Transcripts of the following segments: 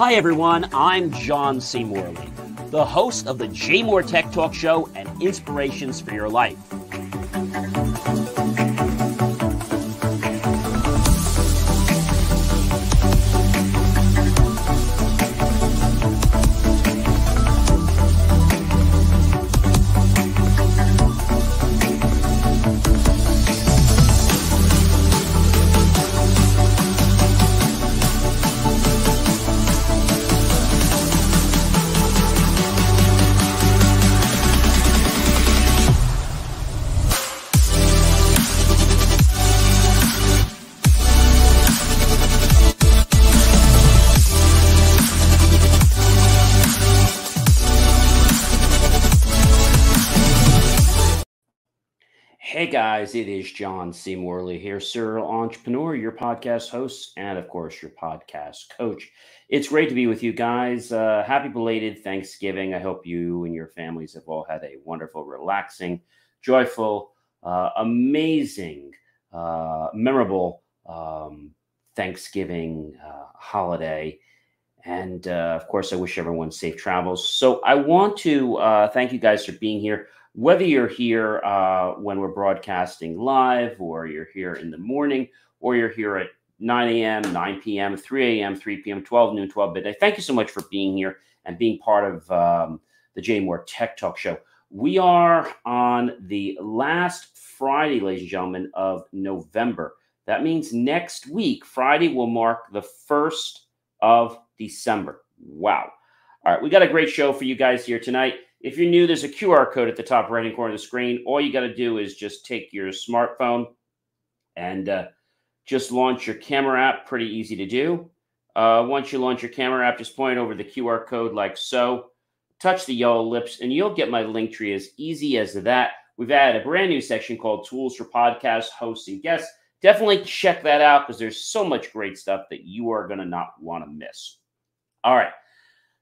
Hi, everyone. I'm John C. Morley, the host of the JMOR Tech Talk Show and Inspirations for Your Life. Guys, it is John C. Morley here, serial entrepreneur, your podcast host, and of course, your podcast coach. It's great to be with you guys. Uh, happy belated Thanksgiving. I hope you and your families have all had a wonderful, relaxing, joyful, uh, amazing, uh, memorable um, Thanksgiving uh, holiday. And uh, of course, I wish everyone safe travels. So I want to uh, thank you guys for being here whether you're here uh, when we're broadcasting live, or you're here in the morning, or you're here at 9 a.m., 9 p.m., 3 a.m., 3 p.m., 12 noon, 12 midnight. Thank you so much for being here and being part of um, the JMOR Tech Talk Show. We are on the last Friday, ladies and gentlemen, of November. That means next week, Friday, will mark the first of December. Wow. All right, we got a great show for you guys here tonight. If you're new, there's a QR code at the top right hand corner of the screen. All you got to do is just take your smartphone and uh, just launch your camera app. Pretty easy to do. Uh, once you launch your camera app, just point over the QR code like so. Touch the yellow lips, and you'll get my link tree as easy as that. We've added a brand new section called Tools for Podcast Hosts and Guests. Definitely check that out because there's so much great stuff that you are going to not want to miss. All right.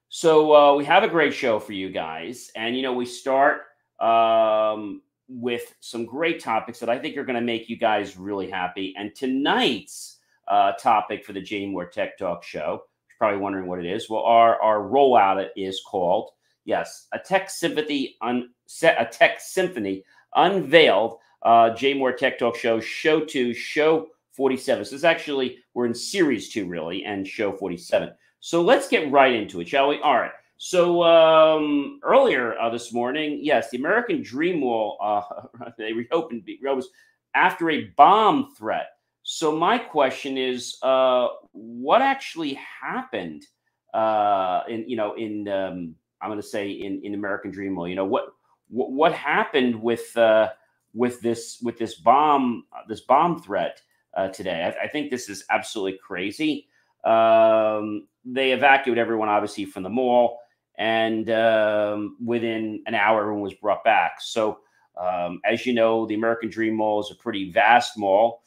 So uh, we have a great show for you guys, and you know we start um, with some great topics that I think are going to make you guys really happy. And tonight's uh, topic for the JMOR Tech Talk Show, you're probably wondering what it is. Well, our our rollout is called yes, a tech symphony un, a tech symphony unveiled. Uh, JMOR Tech Talk Show, show two, show forty seven. So it's actually we're in series two really, and show forty seven. So let's get right into it, shall we? All right. So um, earlier uh, this morning, yes, the American Dream Mall uh, they reopened was after a bomb threat. So my question is, uh, what actually happened? Uh, in you know, in um, I'm going to say in in American Dream Mall. You know what what, what happened with uh, with this with this bomb this bomb threat uh, today? I, I think this is absolutely crazy. Um, they evacuated everyone, obviously, from the mall. And um, within an hour, everyone was brought back. So, um, as you know, the American Dream Mall is a pretty vast mall,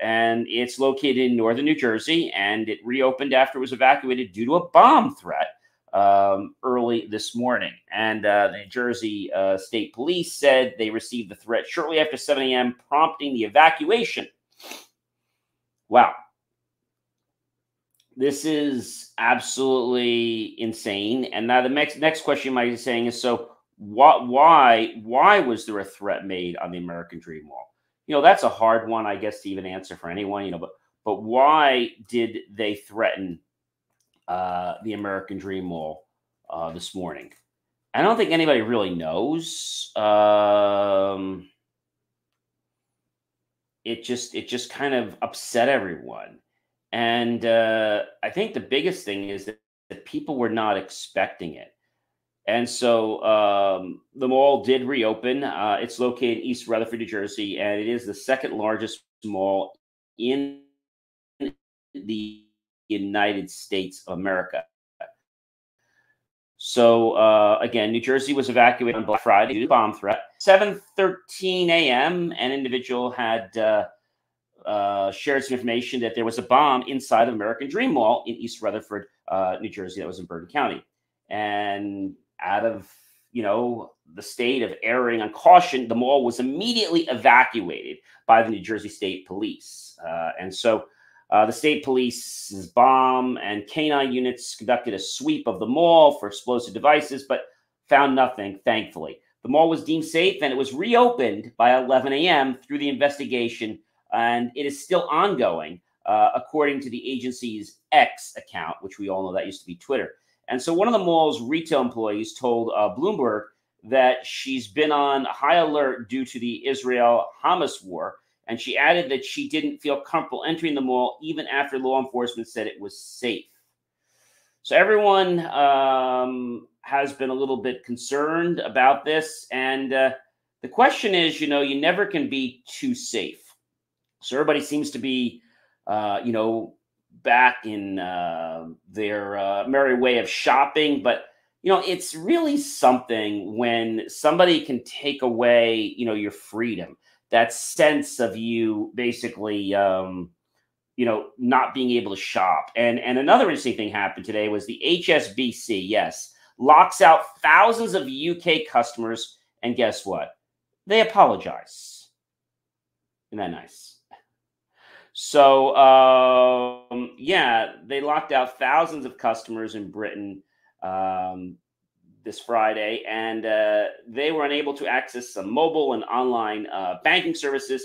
and it's located in northern New Jersey. And it reopened after it was evacuated due to a bomb threat um, early this morning. And uh, the New Jersey uh, State Police said they received the threat shortly after 7 a.m., prompting the evacuation. Wow this is absolutely insane. And now the next next question you might be saying is so what why why was there a threat made on the American Dream Mall? You know, that's a hard one, I guess, to even answer for anyone, you know, but but why did they threaten uh, the American Dream Mall uh, this morning? I don't think anybody really knows. Um, it just it just kind of upset everyone and uh, I think the biggest thing is that, people were not expecting it. And so um, the mall did reopen. Uh, it's located in East Rutherford, New Jersey, and it is the second largest mall in the United States of America. So uh, again, New Jersey was evacuated on Black Friday due to bomb threat. 7:13 a.m. An individual had uh, uh, shared some information that there was a bomb inside of American Dream Mall in East Rutherford, uh, New Jersey, that was in Bergen County. And out of you know the state of erring on caution, the mall was immediately evacuated by the New Jersey State Police. Uh, and so Uh, the state police's bomb and canine units conducted a sweep of the mall for explosive devices, but found nothing, thankfully. The mall was deemed safe and it was reopened by 11 a.m. through the investigation, and it is still ongoing, uh, according to the agency's X account, which we all know that used to be Twitter. And so one of the mall's retail employees told uh, Bloomberg that she's been on high alert due to the Israel Hamas war and she added that she didn't feel comfortable entering the mall even after law enforcement said it was safe. So everyone um, has been a little bit concerned about this. And uh, the question is, you know, you never can be too safe. So everybody seems to be, uh, you know, back in uh, their uh, merry way of shopping. But, you know, it's really something when somebody can take away, you know, your freedom that sense of you basically um, you know not being able to shop. And and another interesting thing happened today was the hsbc yes locks out thousands of uk customers and guess what? They apologize. Isn't that nice so um, yeah they locked out thousands of customers in britain um, this Friday, and uh, they were unable to access some mobile and online uh, banking services,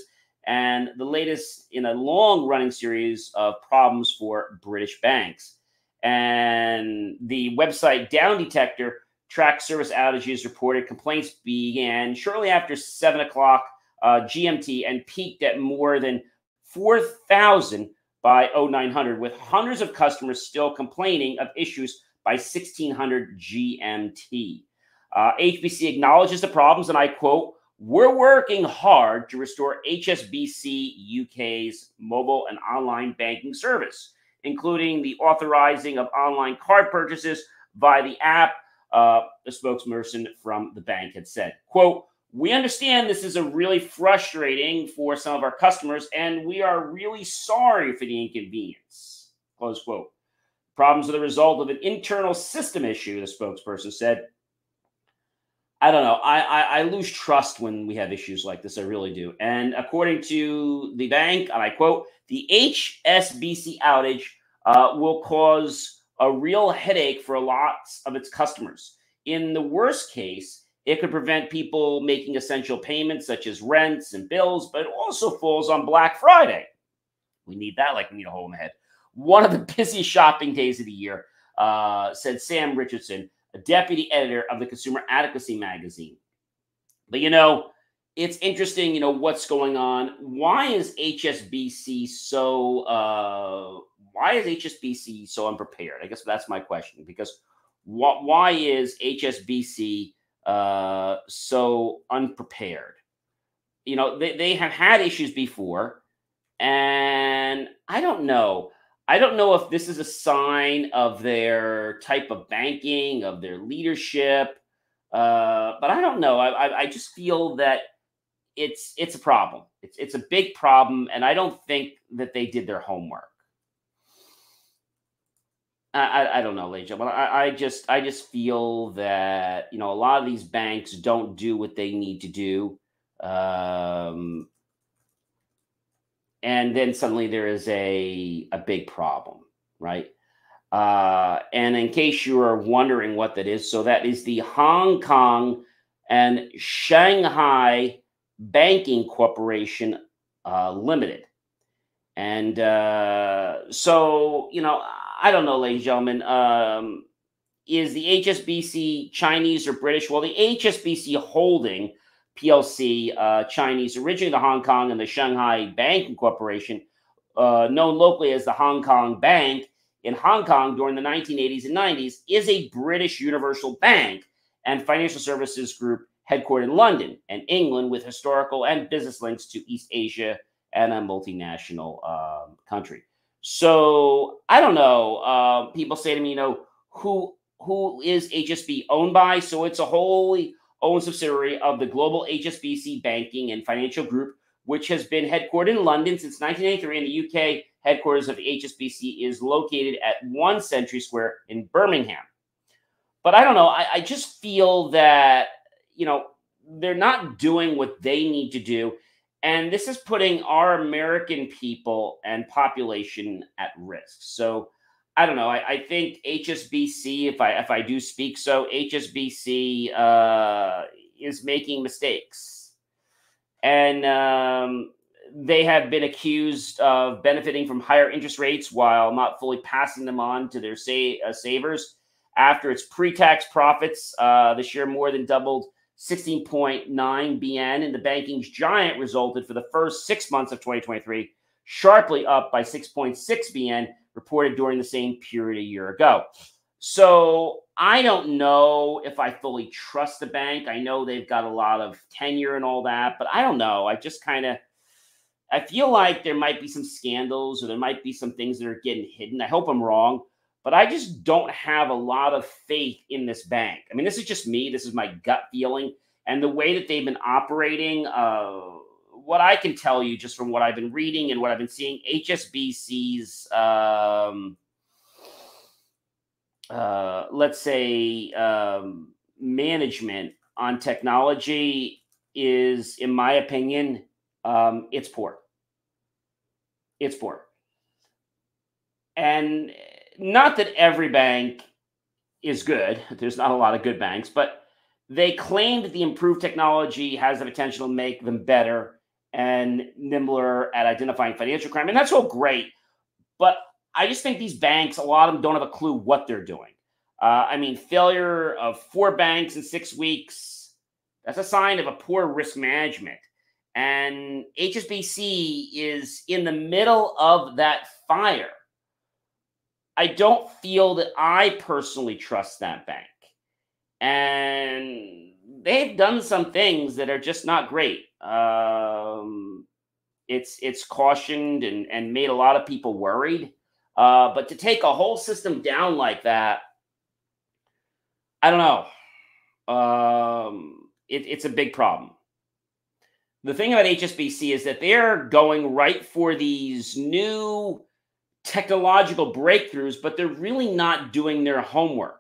and the latest in a long running series of problems for British banks. And the website Down Detector tracked service outages, reported complaints began shortly after 7 o'clock uh, GMT and peaked at more than 4,000 by 0900, with hundreds of customers still complaining of issues by 1600 GMT. Uh, HSBC acknowledges the problems, and I quote, We're working hard to restore HSBC UK's mobile and online banking service, including the authorizing of online card purchases via the app, uh, the spokesperson from the bank had said. Quote, we understand this is a really frustrating for some of our customers, and we are really sorry for the inconvenience. Close quote. Problems are the result of an internal system issue, the spokesperson said. I don't know. I, I, I, lose trust when we have issues like this. I really do. And according to the bank, and I quote, the HSBC outage uh, will cause a real headache for lots of its customers. In the worst case, it could prevent people making essential payments such as rents and bills, but it also falls on Black Friday. We need that like we need a hole in the head one of the busiest shopping days of the year, uh, said Sam Richardson, a deputy editor of the Consumer Adequacy magazine. But you know, it's interesting, you know, what's going on. Why is HSBC so uh why is HSBC so unprepared? I guess that's my question because what why is HSBC uh so unprepared? You know, they, they have had issues before, and I don't know. I don't know if this is a sign of their type of banking, of their leadership, uh, but I don't know. I, I, I, just feel that it's it's a problem. It's it's a big problem, and I don't think that they did their homework. I, I, don't know, Leja, but I, I just I just feel that you know a lot of these banks don't do what they need to do. Um, and then suddenly there is a a big problem, right? Uh, and in case you are wondering what that is, so that is the Hong Kong and Shanghai Banking Corporation uh, Limited. And uh, so, you know, I don't know, ladies and gentlemen, um, is the HSBC Chinese or British? Well, the HSBC holding PLC, uh, Chinese, originally the Hong Kong and the Shanghai Banking Corporation, uh, known locally as the Hong Kong Bank, in Hong Kong during the 1980s and 90s, is a British universal bank and financial services group headquartered in London and England with historical and business links to East Asia and a multinational um, country. So I don't know. Uh, people say to me, you know, who who is HSB owned by? So it's a wholly owned subsidiary of the global HSBC Banking and Financial Group, which has been headquartered in London since 1983. And the UK headquarters of HSBC is located at One Century Square in Birmingham. But I don't know. I, I just feel that, you know, they're not doing what they need to do. And this is putting our American people and population at risk. So I don't know. I, I think HSBC, if I if I do speak so, HSBC uh, is making mistakes, and um, they have been accused of benefiting from higher interest rates while not fully passing them on to their say, uh, savers. After its pre-tax profits uh, this year more than doubled 16.9 BN, and the banking's giant resulted for the first six months of 2023 sharply up by 6.6 BN reported during the same period a year ago. So I don't know if I fully trust the bank. I know they've got a lot of tenure and all that, but I don't know. I just kind of I feel like there might be some scandals or there might be some things that are getting hidden. I hope I'm wrong, but I just don't have a lot of faith in this bank. I mean, this is just me. This is my gut feeling. And the way that they've been operating, uh, what I can tell you just from what I've been reading and what I've been seeing, HSBC's, um, uh, let's say, um, management on technology is, in my opinion, um, it's poor it's poor. And not that every bank is good, there's not a lot of good banks, but they claim that the improved technology has the potential to make them better and nimbler at identifying financial crime. And that's all great. But I just think these banks, a lot of them don't have a clue what they're doing. Uh, I mean, failure of four banks in six weeks, that's a sign of a poor risk management. And HSBC is in the middle of that fire. I don't feel that I personally trust that bank. And they've done some things that are just not great. Um, it's it's cautioned and, and made a lot of people worried. Uh, but to take a whole system down like that, I don't know. Um, it, it's a big problem the thing about HSBC is that they're going right for these new technological breakthroughs, but they're really not doing their homework.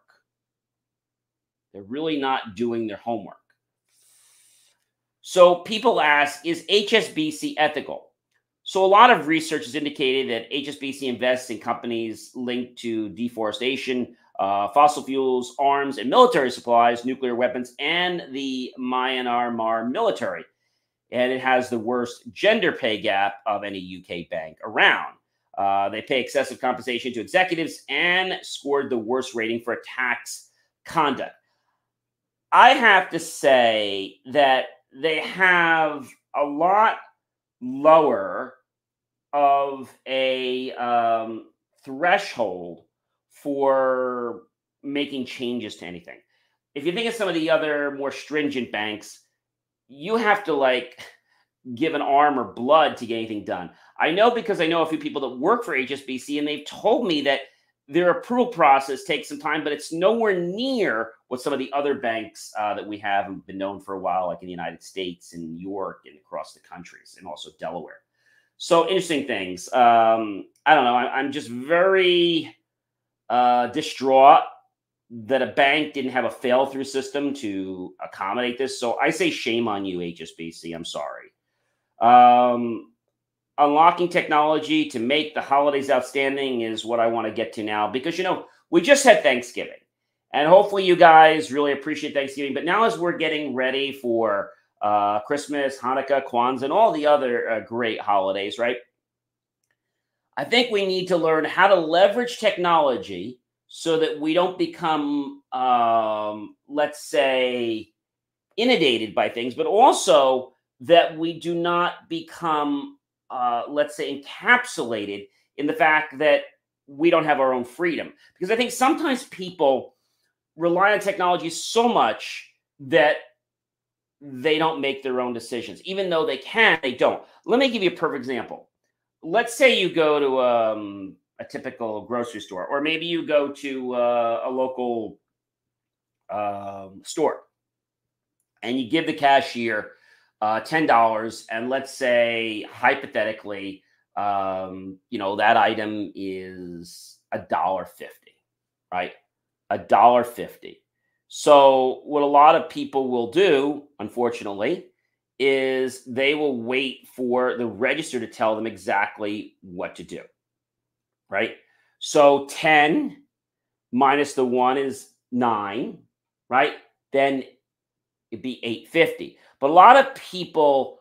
They're really not doing their homework. So people ask, is HSBC ethical? So a lot of research has indicated that HSBC invests in companies linked to deforestation, uh, fossil fuels, arms, and military supplies, nuclear weapons, and the Myanmar military and it has the worst gender pay gap of any UK bank around. Uh, they pay excessive compensation to executives and scored the worst rating for tax conduct. I have to say that they have a lot lower of a um, threshold for making changes to anything. If you think of some of the other more stringent banks, you have to like give an arm or blood to get anything done. I know because I know a few people that work for HSBC and they've told me that their approval process takes some time, but it's nowhere near what some of the other banks uh, that we have and been known for a while, like in the United States and New York and across the countries and also Delaware. So interesting things. Um, I don't know. I, am just very uh, distraught that a bank didn't have a fail through system to accommodate this. So I say shame on you, HSBC. I'm sorry. Um, unlocking technology to make the holidays outstanding is what I want to get to now because, you know, we just had Thanksgiving and hopefully you guys really appreciate Thanksgiving. But now, as we're getting ready for uh, Christmas, Hanukkah, Kwanzaa, and all the other uh, great holidays, right? I think we need to learn how to leverage technology so that we don't become, um, let's say, inundated by things, but also that we do not become, uh, let's say, encapsulated in the fact that we don't have our own freedom. Because I think sometimes people rely on technology so much that they don't make their own decisions. Even though they can, they don't. Let me give you a perfect example. Let's say you go to um, a typical grocery store, or maybe you go to uh, a local um, store and you give the cashier uh, ten dollars, and let's say hypothetically, um, you know that item is a dollar fifty, right? A dollar fifty. So what a lot of people will do, unfortunately, is they will wait for the register to tell them exactly what to do. Right? So 10 minus the 1 is 9, right? Then it'd be 850. But a lot of people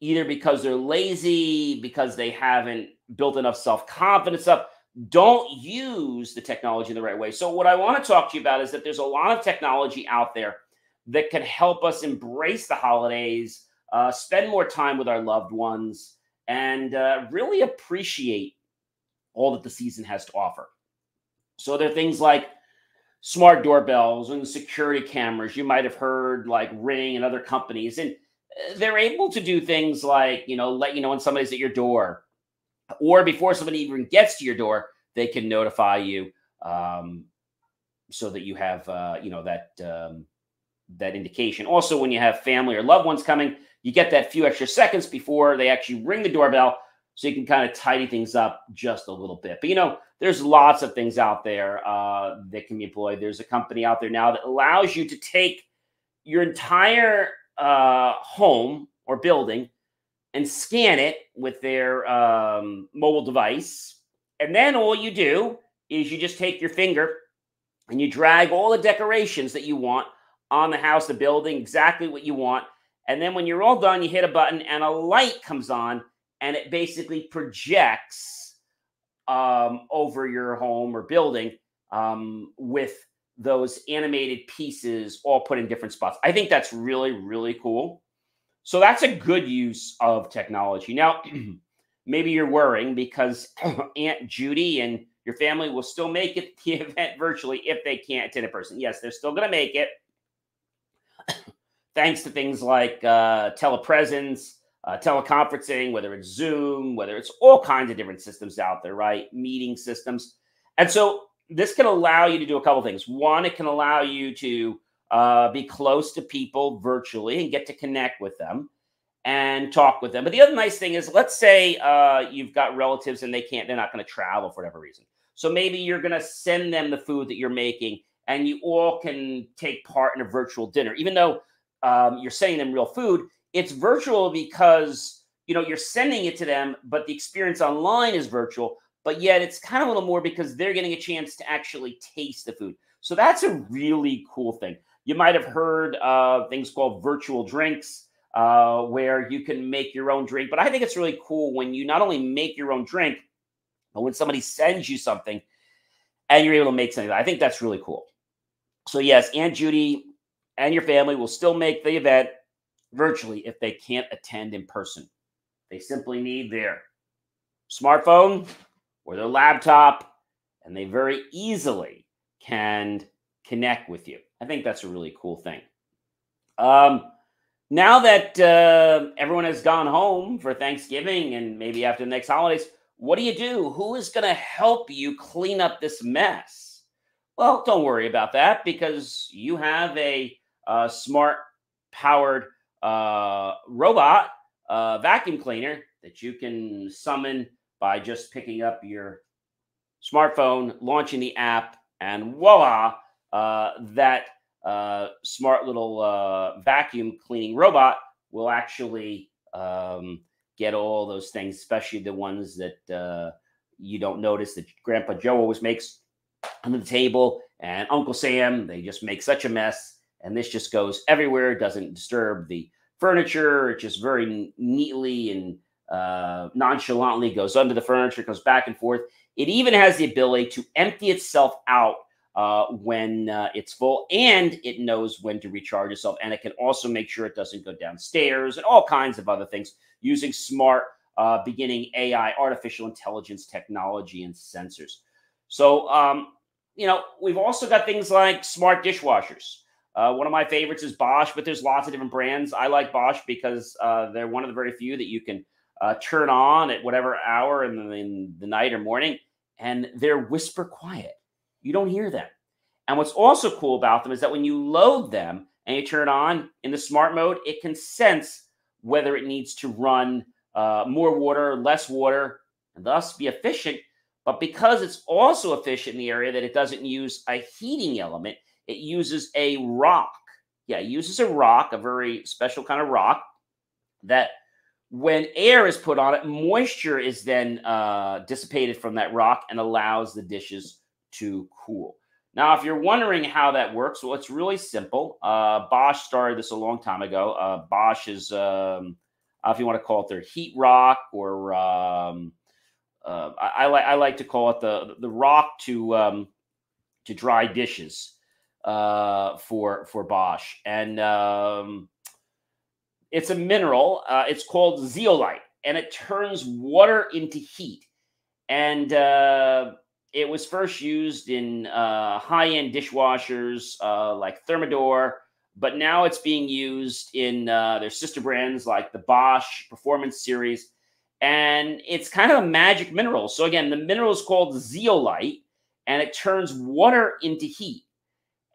either because they're lazy, because they haven't built enough self-confidence up, don't use the technology in the right way. So what I want to talk to you about is that there's a lot of technology out there that can help us embrace the holidays, uh, spend more time with our loved ones, and uh, really appreciate all that the season has to offer. So there are things like smart doorbells and security cameras. You might have heard like Ring and other companies, and uh, they're able to do things like you know let you know when somebody's at your door, or before somebody even gets to your door, they can notify you um, so that you have uh, you know that um, that indication. Also, when you have family or loved ones coming, you get that few extra seconds before they actually ring the doorbell, so you can kind of tidy things up just a little bit. But you know, there's lots of things out there uh, that can be employed. There's a company out there now that allows you to take your entire uh, home or building and scan it with their um, mobile device. And then all you do is you just take your finger and you drag all the decorations that you want on the house, the building, exactly what you want. And then when you're all done, you hit a button and a light comes on and it basically projects um, over your home or building um, with those animated pieces all put in different spots. I think that's really, really cool. So that's a good use of technology. Now, maybe you're worrying because Aunt Judy and your family will still make it the event virtually if they can't attend in person. Yes, they're still going to make it. Thanks to things like uh, telepresence, uh, teleconferencing, whether it's Zoom, whether it's all kinds of different systems out there, right? Meeting systems. And so this can allow you to do a couple things. One, it can allow you to uh, be close to people virtually and get to connect with them and talk with them. But the other nice thing is, let's say uh, you've got relatives and they can't, they're not going to travel for whatever reason. So maybe you're going to send them the food that you're making and you all can take part in a virtual dinner. Even though um, you're sending them real food, it's virtual because you know you're sending it to them, but the experience online is virtual. But yet it's kind of a little more because they're getting a chance to actually taste the food. So that's a really cool thing. You might have heard things called virtual drinks, uh, where you can make your own drink. But I think it's really cool when you not only make your own drink, but when somebody sends you something and you're able to make something. I think that's really cool. So, yes, Aunt Judy and your family will still make the event virtually if they can't attend in person. They simply need their smartphone or their laptop, and they very easily can connect with you. I think that's a really cool thing. Um, now that uh, everyone has gone home for Thanksgiving and maybe after the next holidays, what do you do? Who is going to help you clean up this mess? Well, don't worry about that because you have a, a uh, smart powered uh, robot uh, vacuum cleaner that you can summon by just picking up your smartphone, launching the app, and voila, uh, that uh, smart little uh, vacuum cleaning robot will actually um, get all those things, especially the ones that uh, you don't notice that Grandpa Joe always makes under the table and Uncle Sam. They just make such a mess, and this just goes everywhere. Doesn't disturb the furniture. It just very neatly and uh, nonchalantly goes under the furniture, goes back and forth. It even has the ability to empty itself out uh, when uh, it's full, and it knows when to recharge itself. And it can also make sure it doesn't go downstairs and all kinds of other things using smart uh, beginning AI, artificial intelligence technology, and sensors. So, um, you know, we've also got things like smart dishwashers. Uh, one of my favorites is Bosch, but there's lots of different brands. I like Bosch because uh, they're one of the very few that you can uh, turn on at whatever hour in the, in the night or morning, and they're whisper quiet. You don't hear them. And what's also cool about them is that when you load them and you turn on in the smart mode, it can sense whether it needs to run uh, more water, less water, and thus be efficient. But because it's also efficient in the area that it doesn't use a heating element, it uses a rock. Yeah, it uses a rock, a very special kind of rock that when air is put on it, moisture is then uh, dissipated from that rock and allows the dishes to cool. Now, if you're wondering how that works, well, it's really simple. Uh, Bosch started this a long time ago. Uh, Bosch is, um, if you want to call it their heat rock, or um, uh, I, I, like I like to call it the the rock to um, to dry dishes uh, for for Bosch, and um, it's a mineral. Uh, it's called zeolite, and it turns water into heat. And uh, it was first used in uh, high-end dishwashers uh, like Thermador, but now it's being used in uh, their sister brands like the Bosch Performance Series, and it's kind of a magic mineral. So again, the mineral is called zeolite, and it turns water into heat.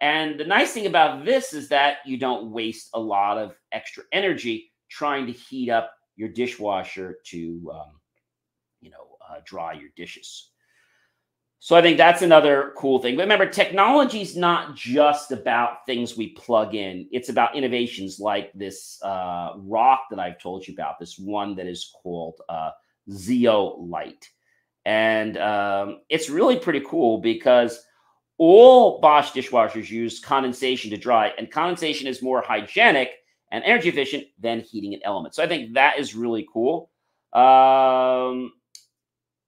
And the nice thing about this is that you don't waste a lot of extra energy trying to heat up your dishwasher to, um, you know, uh, dry your dishes. So I think that's another cool thing. But remember, technology is not just about things we plug in. It's about innovations like this uh, rock that I've told you about, this one that is called uh, Zeolite. And um, it's really pretty cool because all Bosch dishwashers use condensation to dry, and condensation is more hygienic and energy efficient than heating an element. So I think that is really cool. Um,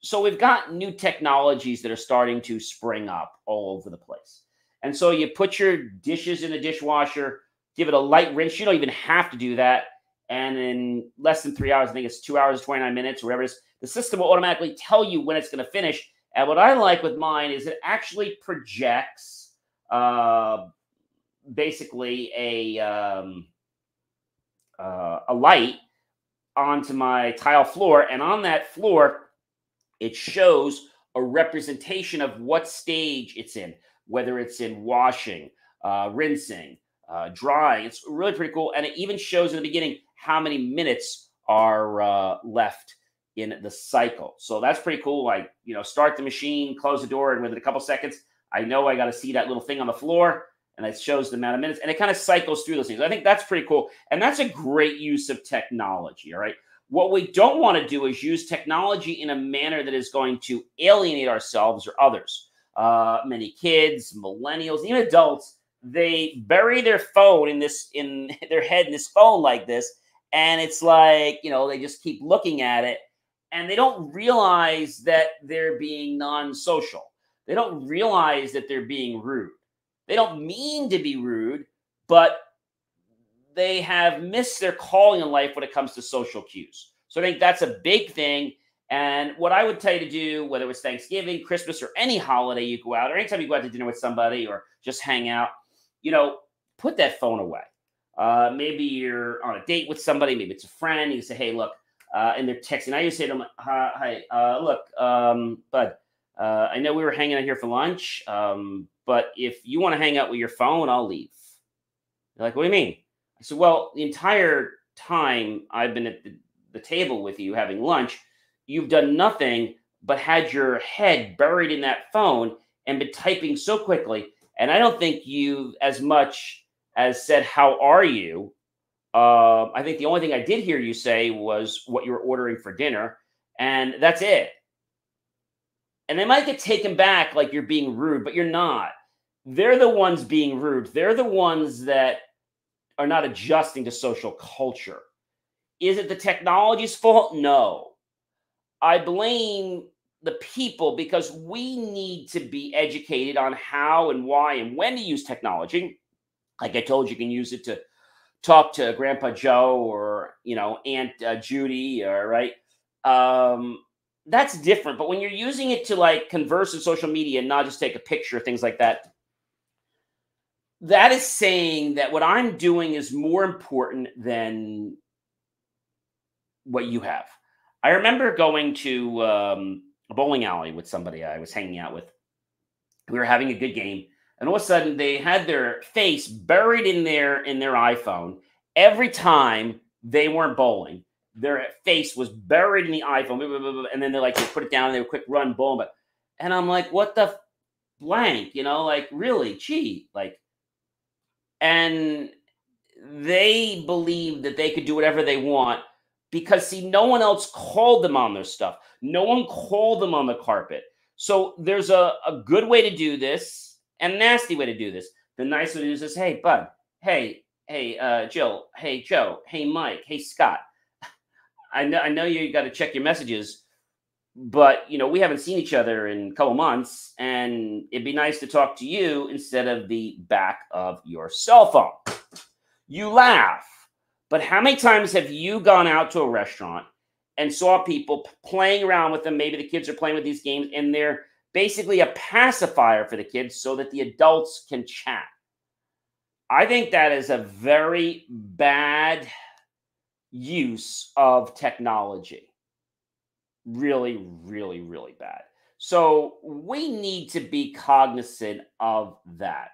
so we've got new technologies that are starting to spring up all over the place. And so you put your dishes in the dishwasher, give it a light rinse. You don't even have to do that. And in less than three hours, I think it's two hours, 29 minutes, whatever it is, the system will automatically tell you when it's going to finish and what I like with mine is it actually projects uh, basically a um, uh, a light onto my tile floor, and on that floor, it shows a representation of what stage it's in, whether it's in washing, uh, rinsing, uh, drying. It's really pretty cool, and it even shows in the beginning how many minutes are uh, left in the cycle. So that's pretty cool. Like, you know, start the machine, close the door, and within a couple seconds, I know I got to see that little thing on the floor and it shows the amount of minutes and it kind of cycles through those things. I think that's pretty cool. And that's a great use of technology. All right. What we don't want to do is use technology in a manner that is going to alienate ourselves or others. Uh, many kids, millennials, even adults, they bury their phone in this in their head in this phone like this. And it's like, you know, they just keep looking at it and they don't realize that they're being non-social. They don't realize that they're being rude. They don't mean to be rude, but they have missed their calling in life when it comes to social cues. So I think that's a big thing. And what I would tell you to do, whether it's Thanksgiving, Christmas, or any holiday you go out, or anytime you go out to dinner with somebody or just hang out, you know, put that phone away. Uh, maybe you're on a date with somebody, maybe it's a friend. You say, hey, look, uh, and they're texting. I used to say to them, "Hi, uh, look, um, bud, uh, I know we were hanging out here for lunch, um, but if you want to hang out with your phone, I'll leave." They're like, "What do you mean?" I said, "Well, the entire time I've been at the, the table with you having lunch, you've done nothing but had your head buried in that phone and been typing so quickly, and I don't think you as much as said, "How are you?" Uh, I think the only thing I did hear you say was what you were ordering for dinner, and that's it. And they might get taken back like you're being rude, but you're not. They're the ones being rude. They're the ones that are not adjusting to social culture. Is it the technology's fault? No. I blame the people because we need to be educated on how and why and when to use technology. Like I told you, you can use it to talk to Grandpa Joe or you know Aunt uh, Judy, or right? Um, that's different. But when you're using it to like converse in social media and not just take a picture, things like that, that is saying that what I'm doing is more important than what you have. I remember going to um, a bowling alley with somebody I was hanging out with. We were having a good game and all of a sudden they had their face buried in their in their iPhone every time they weren't bowling. Their face was buried in the iPhone, and then they like they put it down and they would quick run boom. But and I'm like, what the blank, you know, like really, gee, like, and they believe that they could do whatever they want because see, no one else called them on their stuff. No one called them on the carpet. So there's a, a good way to do this and nasty way to do this. The nice way to do this is, hey, bud, hey, hey, uh, Jill, hey, Joe, hey, Mike, hey, Scott. I know, I know you got to check your messages, but you know we haven't seen each other in a couple months, and it'd be nice to talk to you instead of the back of your cell phone. You laugh, but how many times have you gone out to a restaurant and saw people playing around with them? Maybe the kids are playing with these games, and they're basically a pacifier for the kids so that the adults can chat. I think that is a very bad use of technology. Really, really, really bad. So we need to be cognizant of that.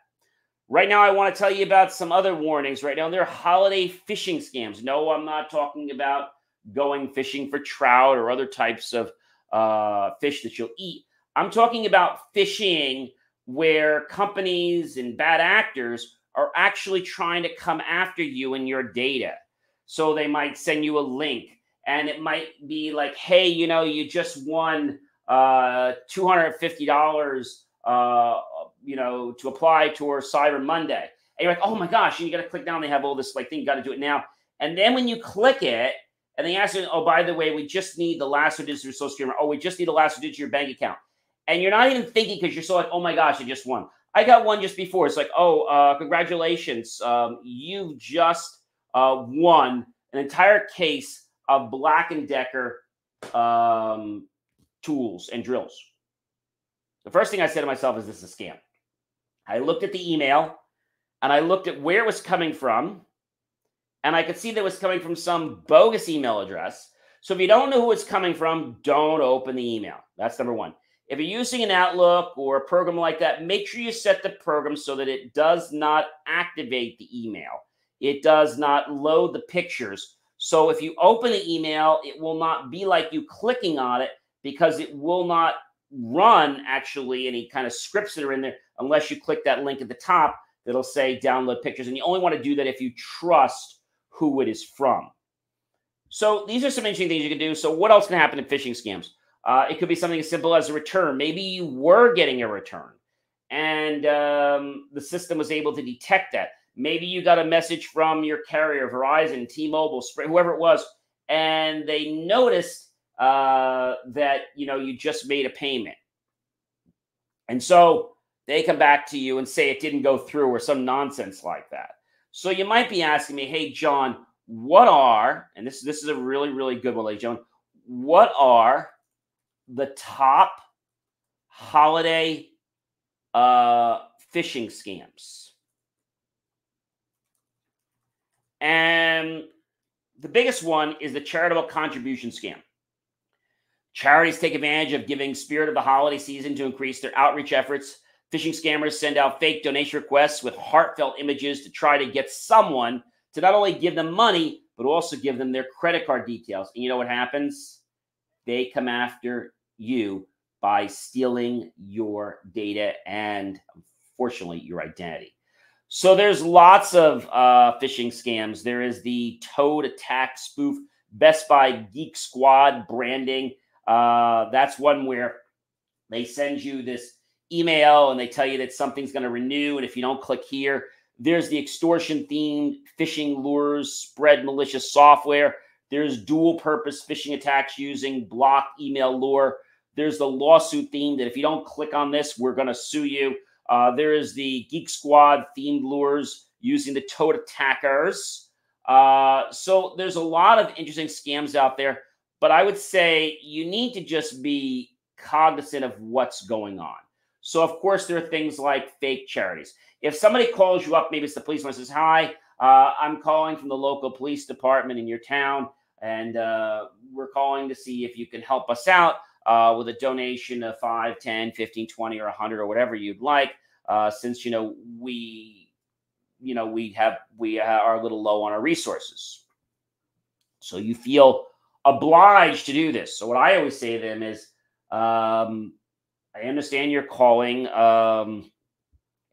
Right now, I want to tell you about some other warnings. Right now, there are holiday phishing scams. No, I'm not talking about going fishing for trout or other types of uh, fish that you'll eat. I'm talking about phishing where companies and bad actors are actually trying to come after you and your data. So they might send you a link and it might be like, hey, you know, you just won uh, $250, uh, you know, to apply towards Cyber Monday. And you're like, oh my gosh, and you got to click down. They have all this like thing, you got to do it now. And then when you click it, and they ask you, oh, by the way, we just need the last two digits of your social security. Oh, we just need the last two digits of your bank account. And you're not even thinking because you're so like, oh my gosh, I just won. I got one just before. It's like, oh, uh, congratulations. Um, you just uh, won an entire case of Black and Decker um, tools and drills. The first thing I said to myself is this is a scam. I looked at the email and I looked at where it was coming from, and I could see that it was coming from some bogus email address. So if you don't know who it's coming from, don't open the email. That's number one. If you're using an Outlook or a program like that, make sure you set the program so that it does not activate the email it does not load the pictures. So if you open the email, it will not be like you clicking on it because it will not run actually any kind of scripts that are in there unless you click that link at the top that'll say download pictures. And you only want to do that if you trust who it is from. So these are some interesting things you can do. So what else can happen in phishing scams? Uh, it could be something as simple as a return. Maybe you were getting a return and um, the system was able to detect that. Maybe you got a message from your carrier, Verizon, T-Mobile, whoever it was, and they noticed uh, that you know you just made a payment, and so they come back to you and say it didn't go through or some nonsense like that. So you might be asking me, "Hey, John, what are?" And this this is a really really good one, ladies John. What are the top holiday uh, phishing scams? And the biggest one is the charitable contribution scam. Charities take advantage of giving spirit of the holiday season to increase their outreach efforts. Phishing scammers send out fake donation requests with heartfelt images to try to get someone to not only give them money, but also give them their credit card details. And you know what happens? They come after you by stealing your data and, unfortunately, your identity. So there's lots of uh, phishing scams. There is the Toad Attack spoof, Best Buy Geek Squad branding. Uh, that's one where they send you this email and they tell you that something's going to renew. And if you don't click here, there's the extortion themed phishing lures, spread malicious software. There's dual purpose phishing attacks using block email lure. There's the lawsuit theme that if you don't click on this, we're going to sue you. Uh, there is the Geek Squad themed lures using the Toad Attackers. Uh, so there's a lot of interesting scams out there, but I would say you need to just be cognizant of what's going on. So, of course, there are things like fake charities. If somebody calls you up, maybe it's the policeman says, Hi, uh, I'm calling from the local police department in your town, and uh, we're calling to see if you can help us out uh, with a donation of 5, 10, 15, 20, or 100 or whatever you'd like. Uh, since, you know, we, you know, we have, we are a little low on our resources. So you feel obliged to do this. So what I always say to them is, um, I understand you're calling um,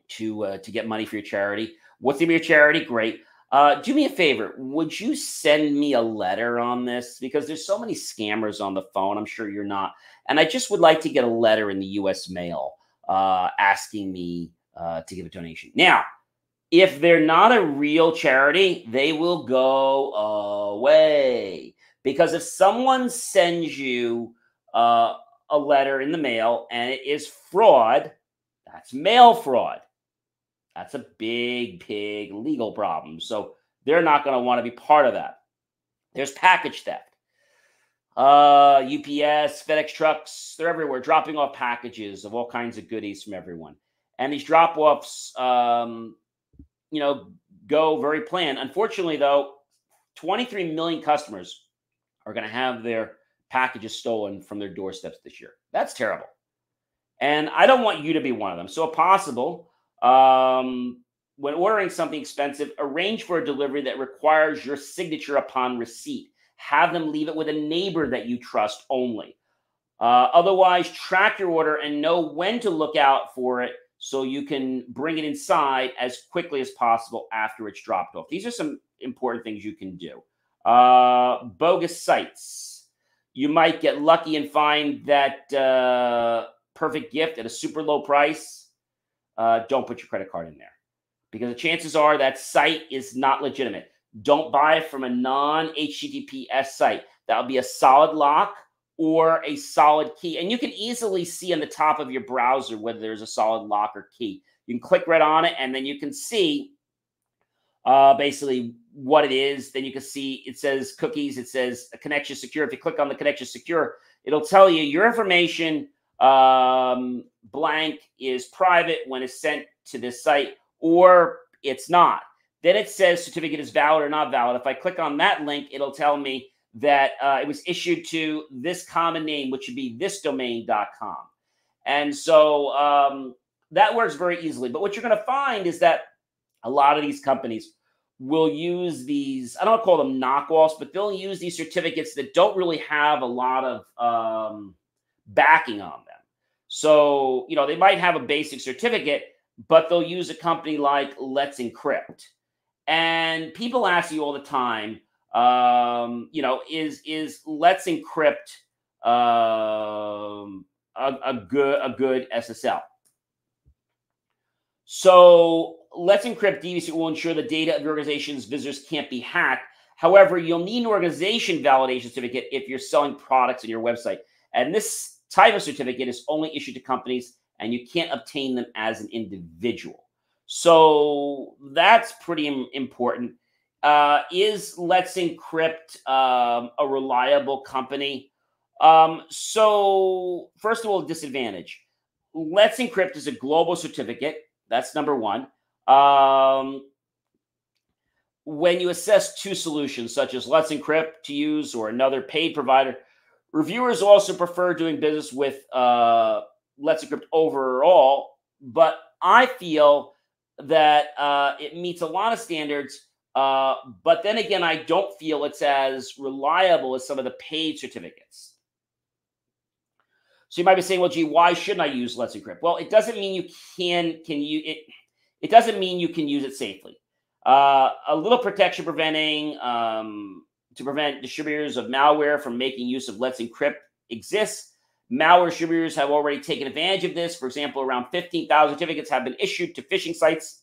to uh, to get money for your charity. What's the name of your charity? Great. Uh, do me a favor. Would you send me a letter on this? Because there's so many scammers on the phone. I'm sure you're not. And I just would like to get a letter in the U.S. mail uh, asking me uh, to give a donation. Now, if they're not a real charity, they will go away. Because if someone sends you uh, a letter in the mail and it is fraud, that's mail fraud. That's a big, big legal problem. So they're not going to want to be part of that. There's package theft. Uh, UPS, FedEx trucks, they're everywhere dropping off packages of all kinds of goodies from everyone. And these drop offs, um, you know, go very planned. Unfortunately, though, 23 million customers are going to have their packages stolen from their doorsteps this year. That's terrible. And I don't want you to be one of them. So, if possible, um, when ordering something expensive, arrange for a delivery that requires your signature upon receipt. Have them leave it with a neighbor that you trust only. Uh, otherwise, track your order and know when to look out for it so you can bring it inside as quickly as possible after it's dropped off. These are some important things you can do. Uh, bogus sites. You might get lucky and find that uh, perfect gift at a super low price. Uh, don't put your credit card in there because the chances are that site is not legitimate. Don't buy from a non HTTPS site. That'll be a solid lock or a solid key. And you can easily see on the top of your browser whether there's a solid lock or key. You can click right on it and then you can see uh, basically what it is. Then you can see it says cookies, it says connection secure. If you click on the connection secure, it'll tell you your information um, blank is private when it's sent to this site or it's not. Then it says certificate is valid or not valid. If I click on that link, it'll tell me that uh, it was issued to this common name, which would be thisdomain.com. And so um, that works very easily. But what you're going to find is that a lot of these companies will use these, I don't call them knockoffs, but they'll use these certificates that don't really have a lot of um, backing on them. So, you know, they might have a basic certificate, but they'll use a company like Let's Encrypt. And people ask you all the time, um, you know, is is Let's Encrypt um, a, a good a good SSL? So Let's Encrypt DVC will ensure the data of your organization's visitors can't be hacked. However, you'll need an organization validation certificate if you're selling products on your website. And this type of certificate is only issued to companies and you can't obtain them as an individual. So that's pretty important. Uh, is Let's Encrypt um, a reliable company? Um, so, first of all, disadvantage. Let's Encrypt is a global certificate. That's number one. Um, when you assess two solutions, such as Let's Encrypt to use or another paid provider, reviewers also prefer doing business with uh, Let's Encrypt overall. But I feel that uh, it meets a lot of standards uh, but then again, I don't feel it's as reliable as some of the paid certificates. So you might be saying, well, gee, why shouldn't I use Let's Encrypt? Well, it doesn't mean you can can you it. It doesn't mean you can use it safely. Uh, a little protection preventing um, to prevent distributors of malware from making use of Let's Encrypt exists. Malware distributors have already taken advantage of this. For example, around 15,000 certificates have been issued to phishing sites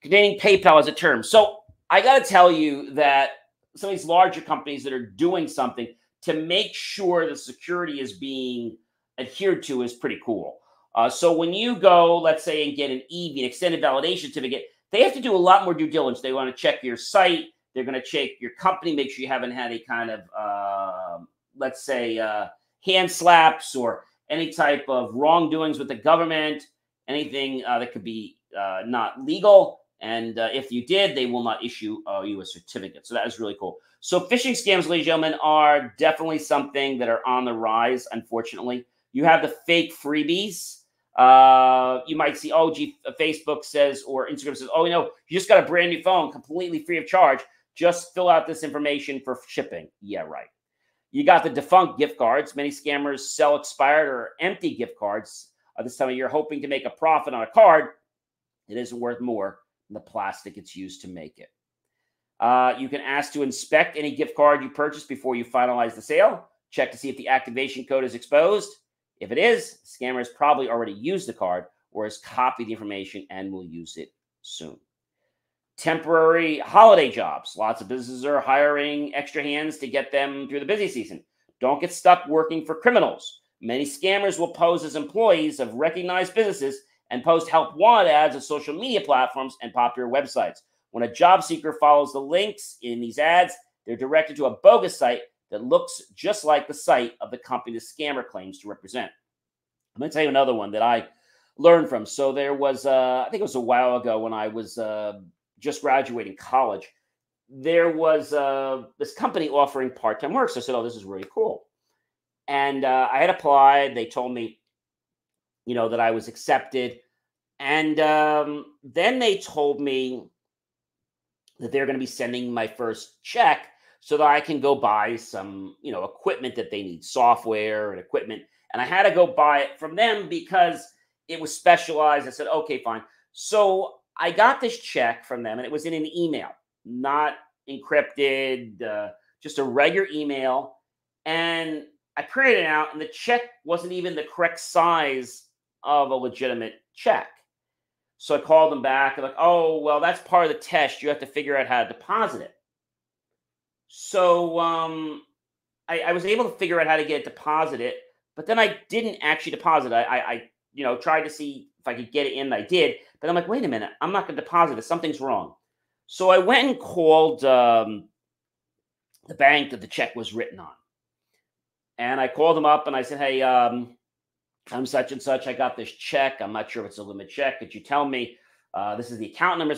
containing PayPal as a term. So I got to tell you that some of these larger companies that are doing something to make sure the security is being adhered to is pretty cool. Uh, so when you go, let's say, and get an EV, an extended validation certificate, they have to do a lot more due diligence. They want to check your site. They're going to check your company, make sure you haven't had any kind of, uh, let's say, uh, hand slaps or any type of wrongdoings with the government, anything uh, that could be uh, not legal. And uh, if you did, they will not issue uh, you a certificate. So that is really cool. So phishing scams, ladies and gentlemen, are definitely something that are on the rise, unfortunately. You have the fake freebies. Uh, you might see, oh, gee, Facebook says or Instagram says, oh, you know, you just got a brand new phone completely free of charge. Just fill out this information for shipping. Yeah, right. You got the defunct gift cards. Many scammers sell expired or empty gift cards. Uh, this time of year, hoping to make a profit on a card. It isn't worth more than the plastic it's used to make it. Uh, you can ask to inspect any gift card you purchase before you finalize the sale. Check to see if the activation code is exposed. If it is, the scammer probably already used the card or has copied the information and will use it soon. Temporary holiday jobs. Lots of businesses are hiring extra hands to get them through the busy season. Don't get stuck working for criminals. Many scammers will pose as employees of recognized businesses and post help wanted ads on social media platforms and popular websites. When a job seeker follows the links in these ads, they're directed to a bogus site that looks just like the site of the company the scammer claims to represent. I'm going to tell you another one that I learned from. So there was, uh, I think it was a while ago when I was uh, just graduating college. There was uh, this company offering part-time work. So I said, "Oh, this is really cool." And uh, I had applied. They told me, you know, that I was accepted. And um, then they told me that they're going to be sending my first check so that I can go buy some, you know, equipment that they need, software and equipment. And I had to go buy it from them because it was specialized. I said, okay, fine. So I got this check from them and it was in an email, not encrypted, uh, just a regular email. And I printed it out, and the check wasn't even the correct size of a legitimate check. So I called them back. They're like, oh, well, that's part of the test. You have to figure out how to deposit it. So um, I, I, was able to figure out how to get it deposited, but then I didn't actually deposit. I, I, I, you know, tried to see if I could get it in. I did, but I'm like, wait a minute, I'm not going to deposit it. Something's wrong. So I went and called um, the bank that the check was written on, and I called them up and I said, hey, um, I'm such and such. I got this check. I'm not sure if it's a limit check. Could you tell me? Uh, this is the account number,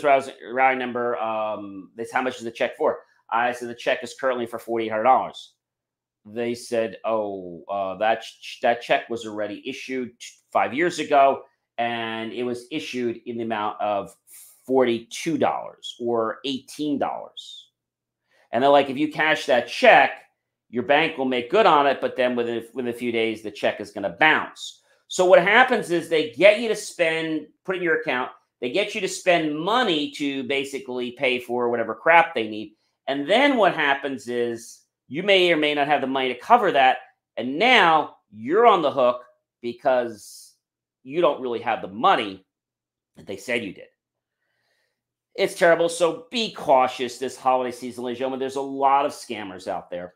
routing number. Um, this how much is the check for? I said the check is currently for forty eight hundred dollars. They said, "Oh, uh, that that check was already issued five years ago, and it was issued in the amount of forty two dollars or eighteen dollars." And they're like, "If you cash that check, your bank will make good on it, but then within within a few days, the check is going to bounce." So what happens is they get you to spend, put in your account. They get you to spend money to basically pay for whatever crap they need and then what happens is you may or may not have the money to cover that. And now you're on the hook because you don't really have the money that they said you did. It's terrible. So be cautious this holiday season, ladies and gentlemen. There's a lot of scammers out there.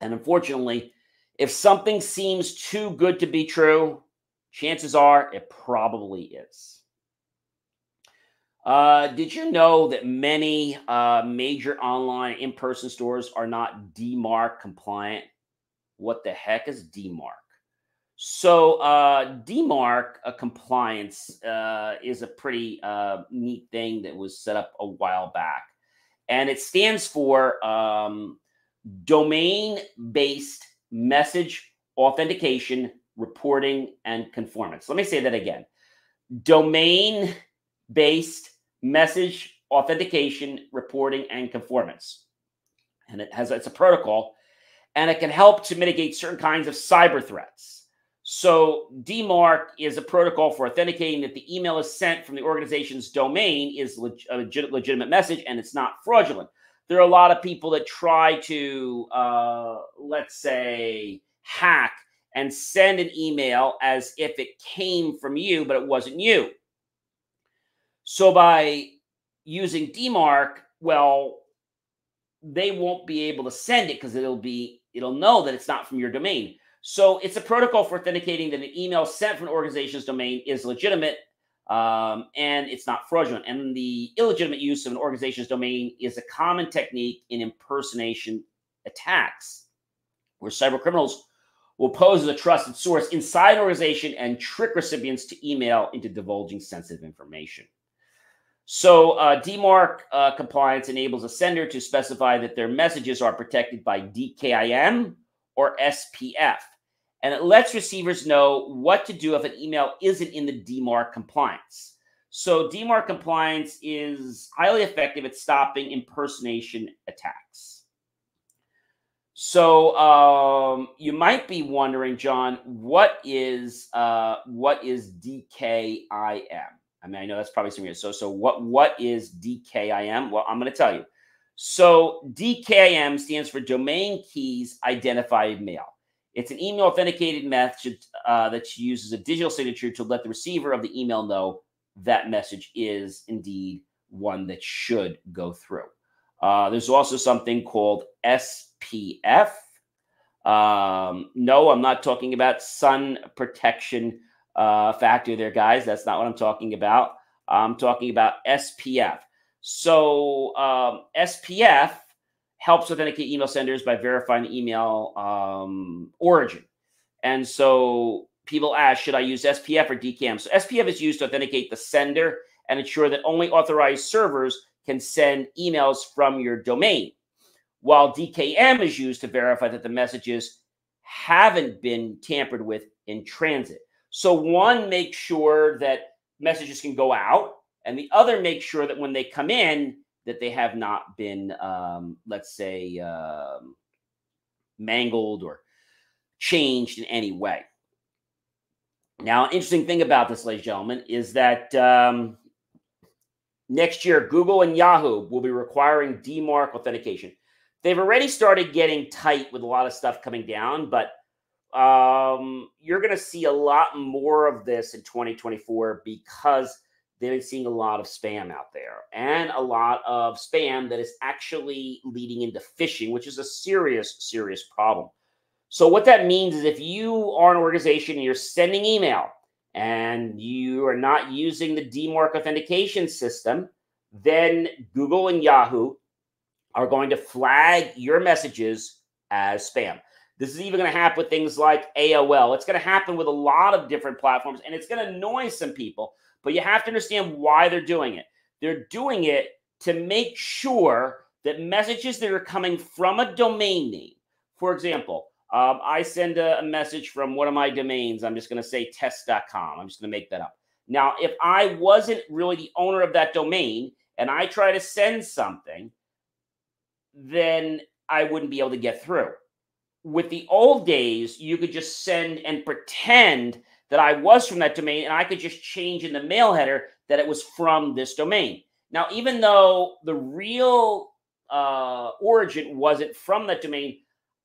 And unfortunately, if something seems too good to be true, chances are it probably is. Uh, did you know that many uh, major online in person stores are not DMARC compliant? What the heck is DMARC? So, uh, DMARC uh, compliance uh, is a pretty uh, neat thing that was set up a while back. And it stands for um, Domain Based Message Authentication, Reporting, and Conformance. Let me say that again Domain Based message authentication, reporting, and conformance. And it has it's a protocol, and it can help to mitigate certain kinds of cyber threats. So DMARC is a protocol for authenticating that the email is sent from the organization's domain is leg- a legitimate message and it's not fraudulent. There are a lot of people that try to, uh, let's say, hack and send an email as if it came from you, but it wasn't you. So by using DMARC, well, they won't be able to send it because it'll be it'll know that it's not from your domain. So it's a protocol for authenticating that an email sent from an organization's domain is legitimate um, and it's not fraudulent. And the illegitimate use of an organization's domain is a common technique in impersonation attacks, where cyber criminals will pose as a trusted source inside an organization and trick recipients to email into divulging sensitive information. So uh, DMARC uh, compliance enables a sender to specify that their messages are protected by DKIM or SPF. And it lets receivers know what to do if an email isn't in the DMARC compliance. So DMARC compliance is highly effective at stopping impersonation attacks. So um, you might be wondering, John, what is uh, what is DKIM? I mean, I know that's probably some years. So, so what what is DKIM? Well, I'm going to tell you. So DKIM stands for Domain Keys Identified Mail. It's an email authenticated method uh, that uses a digital signature to let the receiver of the email know that message is indeed one that should go through. Uh, there's also something called SPF. Um, no, I'm not talking about sun protection uh, factor there, guys. That's not what I'm talking about. I'm talking about SPF. So um, SPF helps authenticate email senders by verifying the email um, origin. And so people ask, should I use SPF or DKIM? So SPF is used to authenticate the sender and ensure that only authorized servers can send emails from your domain, while DKIM is used to verify that the messages haven't been tampered with in transit. So one makes sure that messages can go out, and the other makes sure that when they come in, that they have not been, um, let's say, um, mangled or changed in any way. Now, interesting thing about this, ladies and gentlemen, is that um, next year, Google and Yahoo will be requiring DMARC authentication. They've already started getting tight with a lot of stuff coming down, but um, you're going to see a lot more of this in 2024 because they've been seeing a lot of spam out there and a lot of spam that is actually leading into phishing, which is a serious, serious problem. So, what that means is if you are an organization and you're sending email and you are not using the DMARC authentication system, then Google and Yahoo are going to flag your messages as spam. This is even going to happen with things like AOL. It's going to happen with a lot of different platforms and it's going to annoy some people but you have to understand why they're doing it. They're doing it to make sure that messages that are coming from a domain name, for example, um, I send a, a, message from one of my domains. I'm just going to say test.com. I'm just going to make that up. Now, if I wasn't really the owner of that domain and I try to send something, then I wouldn't be able to get through. With the old days, you could just send and pretend that I was from that domain, and I could just change in the mail header that it was from this domain. Now, even though the real uh, origin wasn't from that domain,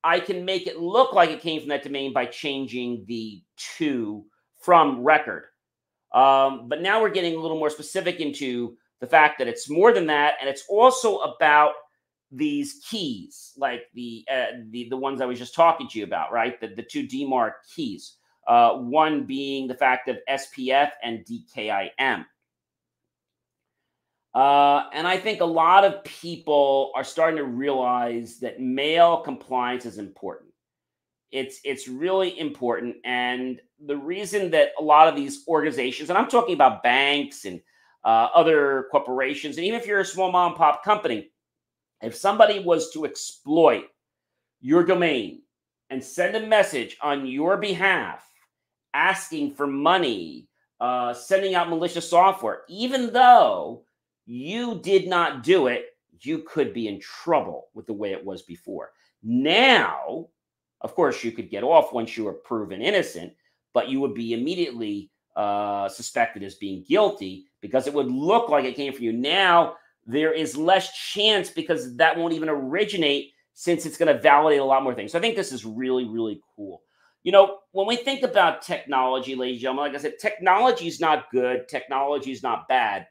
I can make it look like it came from that domain by changing the to from record. Um, but now we're getting a little more specific into the fact that it's more than that, and it's also about these keys, like the uh, the the ones I was just talking to you about, right? The the two DMARC keys. Uh, one being the fact of SPF and DKIM. Uh, and I think a lot of people are starting to realize that mail compliance is important. It's it's really important, and the reason that a lot of these organizations, and I'm talking about banks and uh, other corporations, and even if you're a small mom and pop company, if somebody was to exploit your domain and send a message on your behalf asking for money, uh, sending out malicious software, even though you did not do it, you could be in trouble with the way it was before. Now, of course, you could get off once you were proven innocent, but you would be immediately uh, suspected as being guilty because it would look like it came from you. Now, there is less chance because that won't even originate since it's going to validate a lot more things. So I think this is really, really cool. You know, when we think about technology, ladies and gentlemen, like I said, technology is not good, technology is not bad.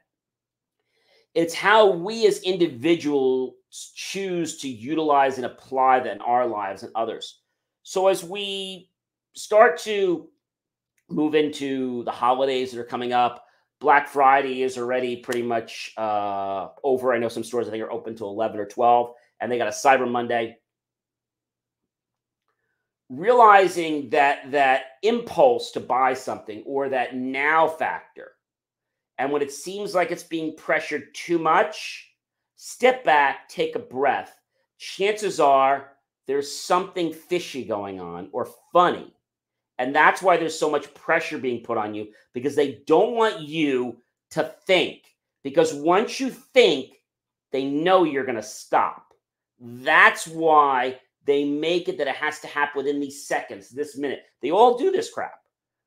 It's how we as individuals choose to utilize and apply that in our lives and others. So as we start to move into the holidays that are coming up, Black Friday is already pretty much uh, over. I know some stores I think are open to 11 or 12, and they got a Cyber Monday realizing that that impulse to buy something or that now factor. And when it seems like it's being pressured too much step back take a breath. Chances are there's something fishy going on or funny. And that's why there's so much pressure being put on you because they don't want you to think. Because once you think they know you're going to stop. That's why they make it that it has to happen within these seconds, this minute. They all do this crap.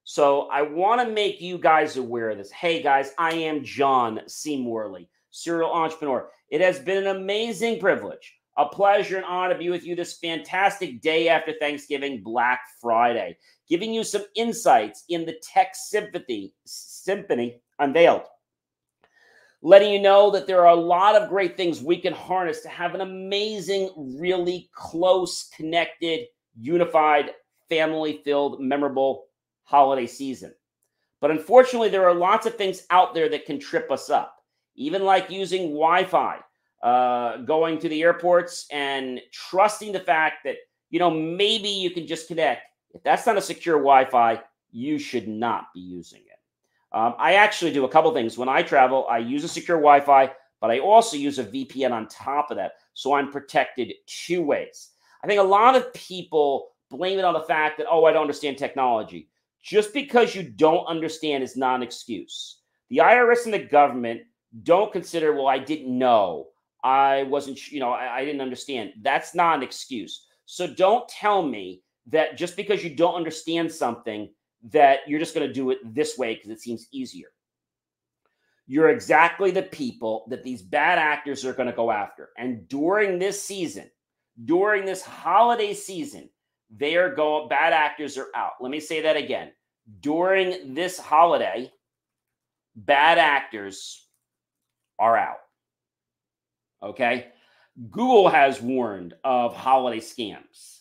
So I want to make you guys aware of this. Hey guys, I am John C. Morley, serial entrepreneur. It has been an amazing privilege, a pleasure and honor to be with you this fantastic day after Thanksgiving, Black Friday, giving you some insights in the tech symphony, symphony unveiled letting you know that there are a lot of great things we can harness to have an amazing, really close, connected, unified, family filled, memorable holiday season. But unfortunately, there are lots of things out there that can trip us up, even like using Wi Fi, uh, going to the airports and trusting the fact that, you know, maybe you can just connect. If that's not a secure Wi Fi, you should not be using it. Um, I actually do a couple things. When I travel, I use a secure Wi Fi, but I also use a VPN on top of that. So I'm protected two ways. I think a lot of people blame it on the fact that, oh, I don't understand technology. Just because you don't understand is not an excuse. The IRS and the government don't consider, well, I didn't know. I wasn't, you know, I, I didn't understand. That's not an excuse. So don't tell me that just because you don't understand something, that you're just going to do it this way because it seems easier. You're exactly the people that these bad actors are going to go after. And during this season, during this holiday season, they are going, bad actors are out. Let me say that again. During this holiday, bad actors are out. Okay. Google has warned of holiday scams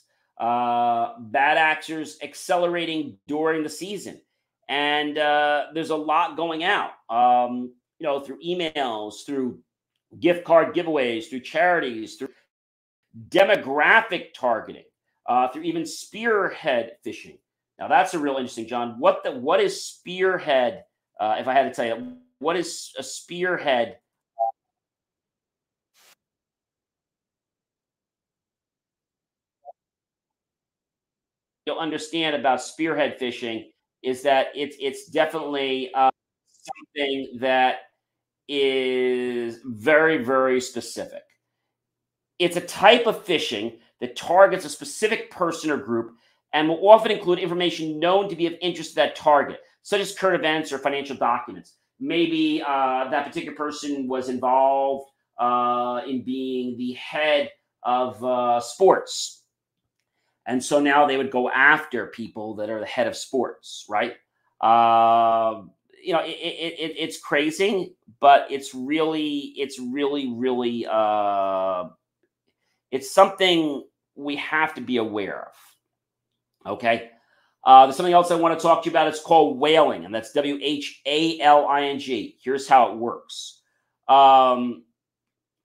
uh, bad actors accelerating during the season. And uh, there's a lot going out, um, you know, through emails, through gift card giveaways, through charities, through demographic targeting, uh, through even spearhead phishing. Now that's a real interesting, John. What the what is spearhead? Uh, if I had to tell you, what is a spearhead you'll understand about spearhead phishing is that it's it's definitely uh, something that is very very specific. It's a type of phishing that targets a specific person or group and will often include information known to be of interest to that target, such as current events or financial documents. Maybe uh, that particular person was involved uh, in being the head of uh, sports and so now they would go after people that are the head of sports, right? Uh, you know, it, it, it, it's crazy, but it's really, it's really, really, uh, it's something we have to be aware of. Okay. Uh, there's something else I want to talk to you about. It's called whaling, and that's W H A L I N G. Here's how it works. Um,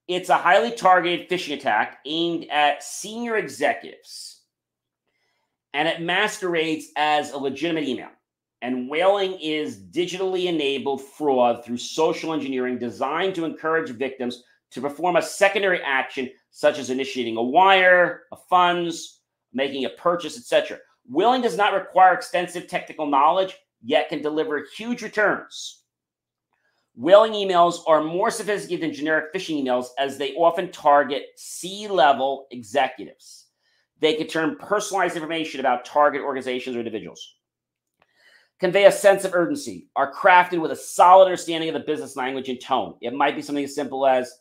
it's a highly targeted phishing attack aimed at senior executives and it masquerades as a legitimate email. And whaling is digitally enabled fraud through social engineering designed to encourage victims to perform a secondary action, such as initiating a wire of funds, making a purchase, etc. Whaling does not require extensive technical knowledge, yet can deliver huge returns. Whaling emails are more sophisticated than generic phishing emails as they often target C level executives. They could turn personalized information about target organizations or individuals. Convey a sense of urgency, are crafted with a solid understanding of the business language and tone. It might be something as simple as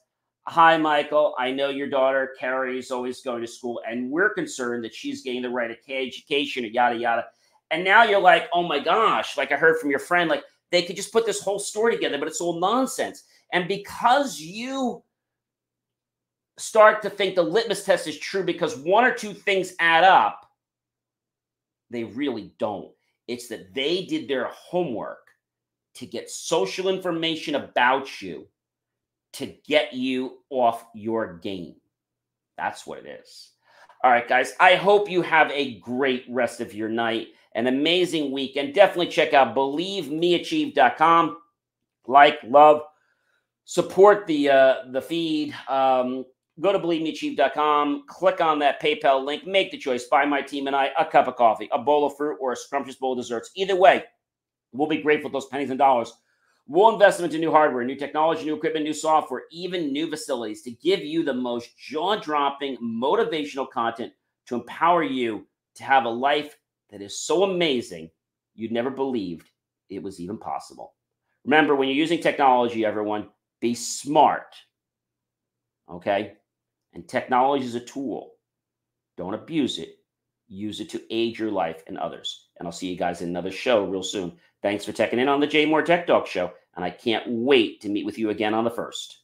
Hi, Michael. I know your daughter, Carrie, is always going to school, and we're concerned that she's getting the right education, or yada, yada. And now you're like, oh my gosh, like I heard from your friend, like they could just put this whole story together, but it's all nonsense. And because you start to think the litmus test is true because one or two things add up, they really don't. It's that they did their homework to get social information about you to get you off your game. That's what it is. All right, guys, I hope you have a great rest of your night, an amazing weekend. Definitely check out believemeachieve.com. Like, love, support the uh, the feed. Um, go to believemeachieve.com, click on that PayPal link, make the choice, buy my team and I a cup of coffee, a bowl of fruit, or a scrumptious bowl of desserts. Either way, we'll be grateful those pennies and dollars. We'll invest them into new hardware, new technology, new equipment, new software, even new facilities to give you the most jaw dropping motivational content to empower you to have a life that is so amazing you'd never believed it was even possible. Remember, when you're using technology, everyone, be smart Okay. And technology is a tool. Don't abuse it. Use it to aid your life and others. And I'll see you guys in another show real soon. Thanks for checking in on the JMOR Tech Talk Show. And I can't wait to meet with you again on the first.